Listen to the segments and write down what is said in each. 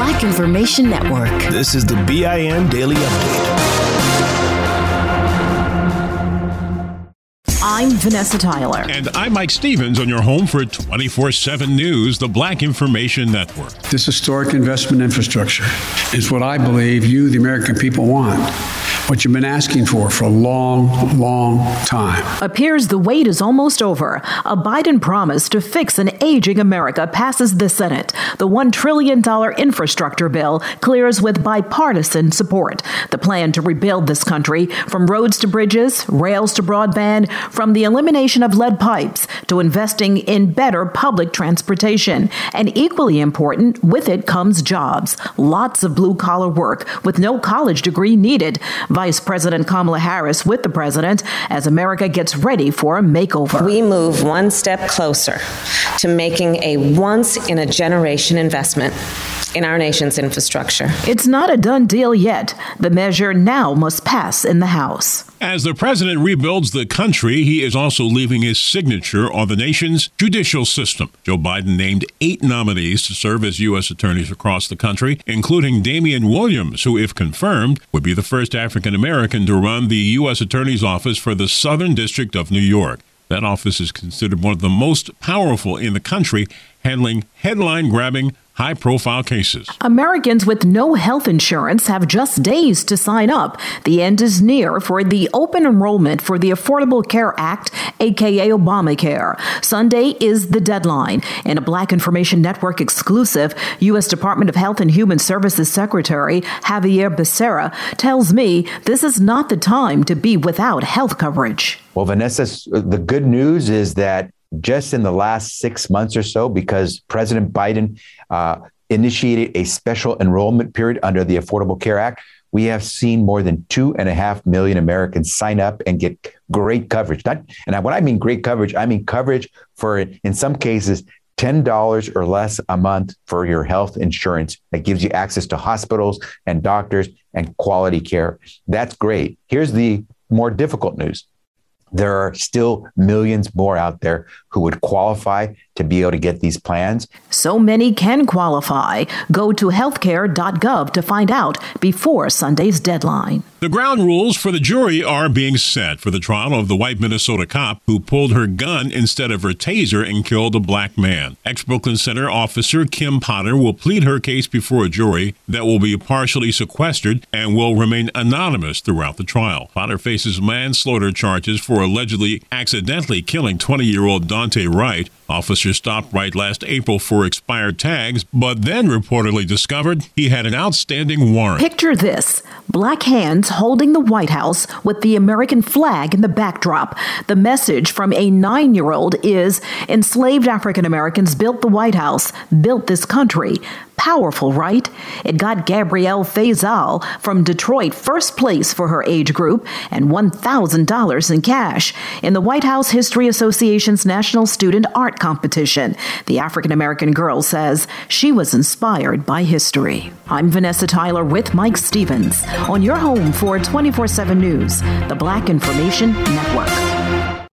Black Information Network. This is the BIN Daily Update. I'm Vanessa Tyler. And I'm Mike Stevens on your home for 24 7 News, the Black Information Network. This historic investment infrastructure is what I believe you, the American people, want what you've been asking for for a long, long time. Appears the wait is almost over. A Biden promise to fix an aging America passes the Senate. The $1 trillion infrastructure bill clears with bipartisan support. The plan to rebuild this country from roads to bridges, rails to broadband, from the elimination of lead pipes to investing in better public transportation. And equally important, with it comes jobs. Lots of blue collar work with no college degree needed. Vice President Kamala Harris with the president as America gets ready for a makeover. We move one step closer to making a once in a generation investment in our nation's infrastructure. It's not a done deal yet. The measure now must pass in the House. As the president rebuilds the country, he is also leaving his signature on the nation's judicial system. Joe Biden named eight nominees to serve as U.S. attorneys across the country, including Damian Williams, who, if confirmed, would be the first African American to run the U.S. Attorney's Office for the Southern District of New York. That office is considered one of the most powerful in the country, handling headline grabbing high profile cases. Americans with no health insurance have just days to sign up. The end is near for the open enrollment for the Affordable Care Act, aka Obamacare. Sunday is the deadline. In a Black Information Network exclusive, U.S. Department of Health and Human Services Secretary Xavier Becerra tells me this is not the time to be without health coverage. Well, Vanessa, the good news is that just in the last six months or so, because President Biden uh, initiated a special enrollment period under the Affordable Care Act, we have seen more than two and a half million Americans sign up and get great coverage. Not, and when I mean great coverage, I mean coverage for, in some cases, $10 or less a month for your health insurance that gives you access to hospitals and doctors and quality care. That's great. Here's the more difficult news there are still millions more out there who would qualify to be able to get these plans. So many can qualify. Go to healthcare.gov to find out before Sunday's deadline. The ground rules for the jury are being set for the trial of the white Minnesota cop who pulled her gun instead of her taser and killed a black man. Ex Brooklyn Center officer Kim Potter will plead her case before a jury that will be partially sequestered and will remain anonymous throughout the trial. Potter faces manslaughter charges for allegedly accidentally killing 20 year old Daunte Wright. Officers stopped Wright last April for expired tags, but then reportedly discovered he had an outstanding warrant. Picture this black hands holding the White House with the American flag in the backdrop. The message from a nine year old is enslaved African Americans built the White House, built this country. Powerful, right? It got Gabrielle Faisal from Detroit first place for her age group and $1,000 in cash in the White House History Association's National Student Art Competition. The African American girl says she was inspired by history. I'm Vanessa Tyler with Mike Stevens on your home for 24 7 News, the Black Information Network.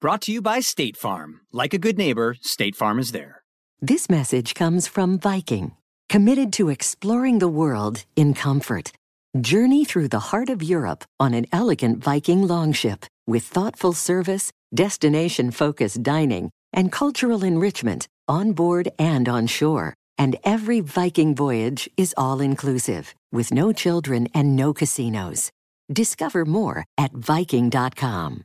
Brought to you by State Farm. Like a good neighbor, State Farm is there. This message comes from Viking, committed to exploring the world in comfort. Journey through the heart of Europe on an elegant Viking longship with thoughtful service, destination focused dining, and cultural enrichment on board and on shore. And every Viking voyage is all inclusive, with no children and no casinos. Discover more at Viking.com.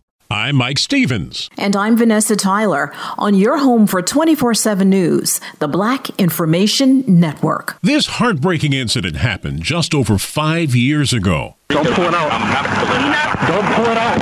I'm Mike Stevens. And I'm Vanessa Tyler on your home for 24 7 news, the Black Information Network. This heartbreaking incident happened just over five years ago. Don't pull it out. Don't pull it out. Don't pull it out.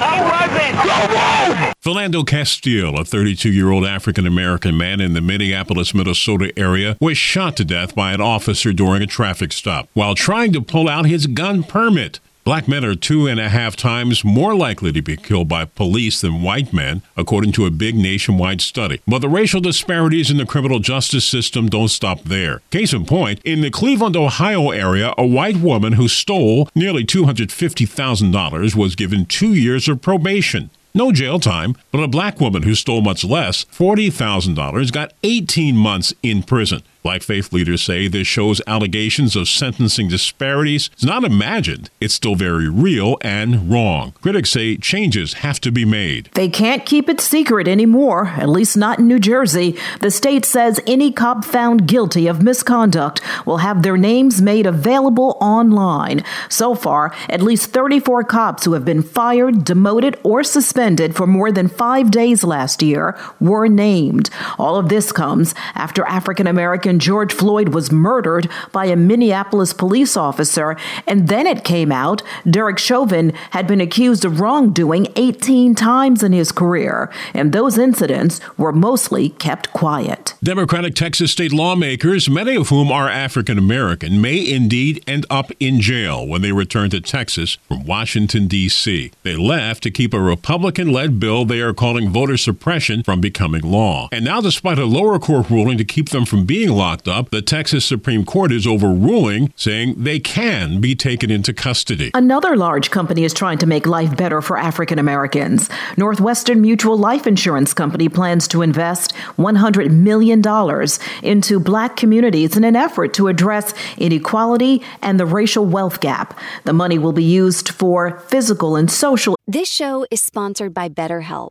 I wasn't. Philando Castile, a 32 year old African American man in the Minneapolis, Minnesota area, was shot to death by an officer during a traffic stop while trying to pull out his gun permit. Black men are two and a half times more likely to be killed by police than white men, according to a big nationwide study. But the racial disparities in the criminal justice system don't stop there. Case in point, in the Cleveland, Ohio area, a white woman who stole nearly $250,000 was given two years of probation. No jail time, but a black woman who stole much less, $40,000, got 18 months in prison. Black faith leaders say this shows allegations of sentencing disparities is not imagined. It's still very real and wrong. Critics say changes have to be made. They can't keep it secret anymore, at least not in New Jersey. The state says any cop found guilty of misconduct will have their names made available online. So far, at least 34 cops who have been fired, demoted, or suspended for more than five days last year were named. All of this comes after African American George Floyd was murdered by a Minneapolis police officer, and then it came out Derek Chauvin had been accused of wrongdoing 18 times in his career, and those incidents were mostly kept quiet. Democratic Texas state lawmakers, many of whom are African American, may indeed end up in jail when they return to Texas from Washington, D.C. They left to keep a Republican led bill they are calling voter suppression from becoming law. And now, despite a lower court ruling to keep them from being locked up, the Texas Supreme Court is overruling, saying they can be taken into custody. Another large company is trying to make life better for African Americans. Northwestern Mutual Life Insurance Company plans to invest $100 million into black communities in an effort to address inequality and the racial wealth gap. The money will be used for physical and social. This show is sponsored by BetterHelp.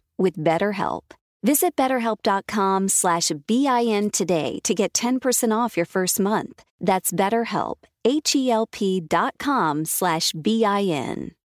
with BetterHelp. Visit betterhelp.com slash BIN today to get 10% off your first month. That's BetterHelp, H-E-L-P dot com slash B-I-N.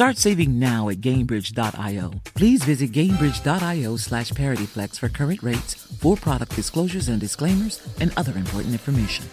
Start saving now at Gainbridge.io. Please visit Gainbridge.io slash ParityFlex for current rates, for product disclosures and disclaimers, and other important information.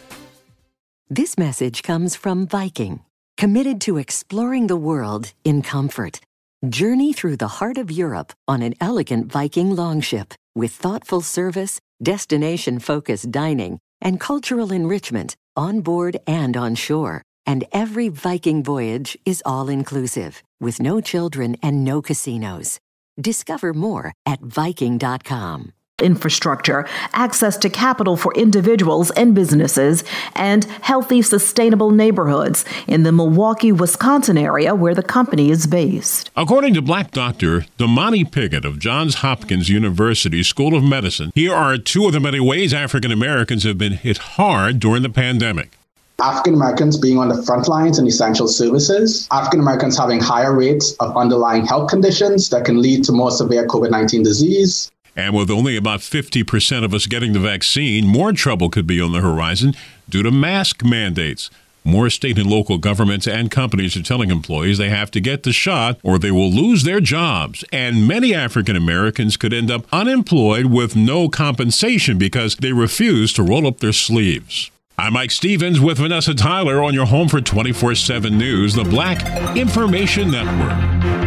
This message comes from Viking, committed to exploring the world in comfort. Journey through the heart of Europe on an elegant Viking longship with thoughtful service, destination focused dining, and cultural enrichment on board and on shore. And every Viking voyage is all inclusive, with no children and no casinos. Discover more at Viking.com infrastructure, access to capital for individuals and businesses, and healthy, sustainable neighborhoods in the Milwaukee, Wisconsin area where the company is based. According to Black Doctor Damani Piggott of Johns Hopkins University School of Medicine, here are two of the many ways African Americans have been hit hard during the pandemic. African Americans being on the front lines in essential services, African Americans having higher rates of underlying health conditions that can lead to more severe COVID 19 disease, and with only about 50% of us getting the vaccine, more trouble could be on the horizon due to mask mandates. More state and local governments and companies are telling employees they have to get the shot or they will lose their jobs. And many African Americans could end up unemployed with no compensation because they refuse to roll up their sleeves. I'm Mike Stevens with Vanessa Tyler on your home for 24 7 News, the Black Information Network.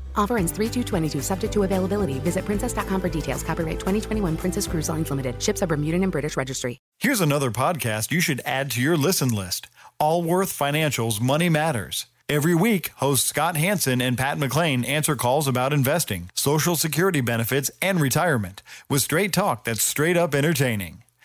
Offer ends 3 subject to availability. Visit princess.com for details. Copyright 2021 Princess Cruise Lines Limited. Ships are Bermudan and British Registry. Here's another podcast you should add to your listen list. Allworth Financial's Money Matters. Every week, hosts Scott Hanson and Pat McClain answer calls about investing, social security benefits, and retirement with straight talk that's straight up entertaining.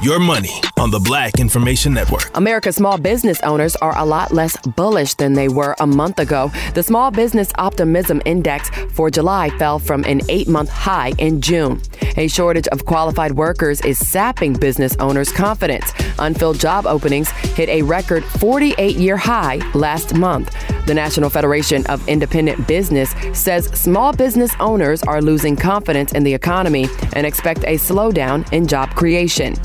Your money on the Black Information Network. America's small business owners are a lot less bullish than they were a month ago. The Small Business Optimism Index for July fell from an eight month high in June. A shortage of qualified workers is sapping business owners' confidence. Unfilled job openings hit a record 48 year high last month. The National Federation of Independent Business says small business owners are losing confidence in the economy and expect a slowdown in job creation.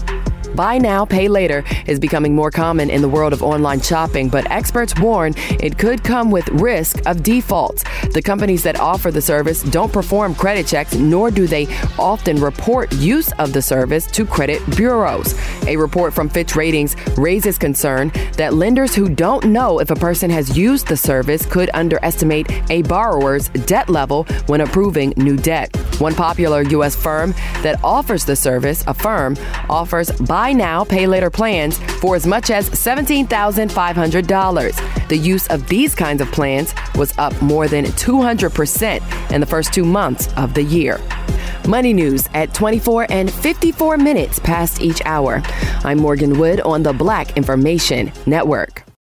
Buy now, pay later is becoming more common in the world of online shopping, but experts warn it could come with risk of defaults. The companies that offer the service don't perform credit checks, nor do they often report use of the service to credit bureaus. A report from Fitch Ratings raises concern that lenders who don't know if a person has used the service could underestimate a borrower's debt level when approving new debt. One popular U.S. firm that offers the service, Affirm, offers buy now, pay later plans for as much as $17,500. The use of these kinds of plans was up more than 200% in the first two months of the year. Money news at 24 and 54 minutes past each hour. I'm Morgan Wood on the Black Information Network.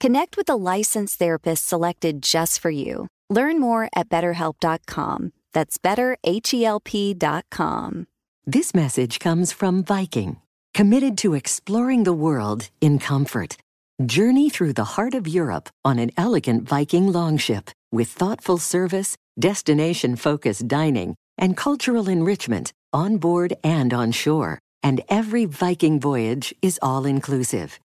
Connect with a licensed therapist selected just for you. Learn more at betterhelp.com. That's betterhelp.com. This message comes from Viking, committed to exploring the world in comfort. Journey through the heart of Europe on an elegant Viking longship with thoughtful service, destination focused dining, and cultural enrichment on board and on shore. And every Viking voyage is all inclusive,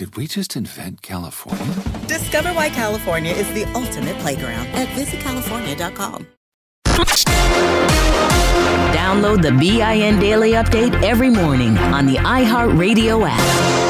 Did we just invent California? Discover why California is the ultimate playground at visitcalifornia.com. Download the BIN Daily Update every morning on the iHeartRadio app.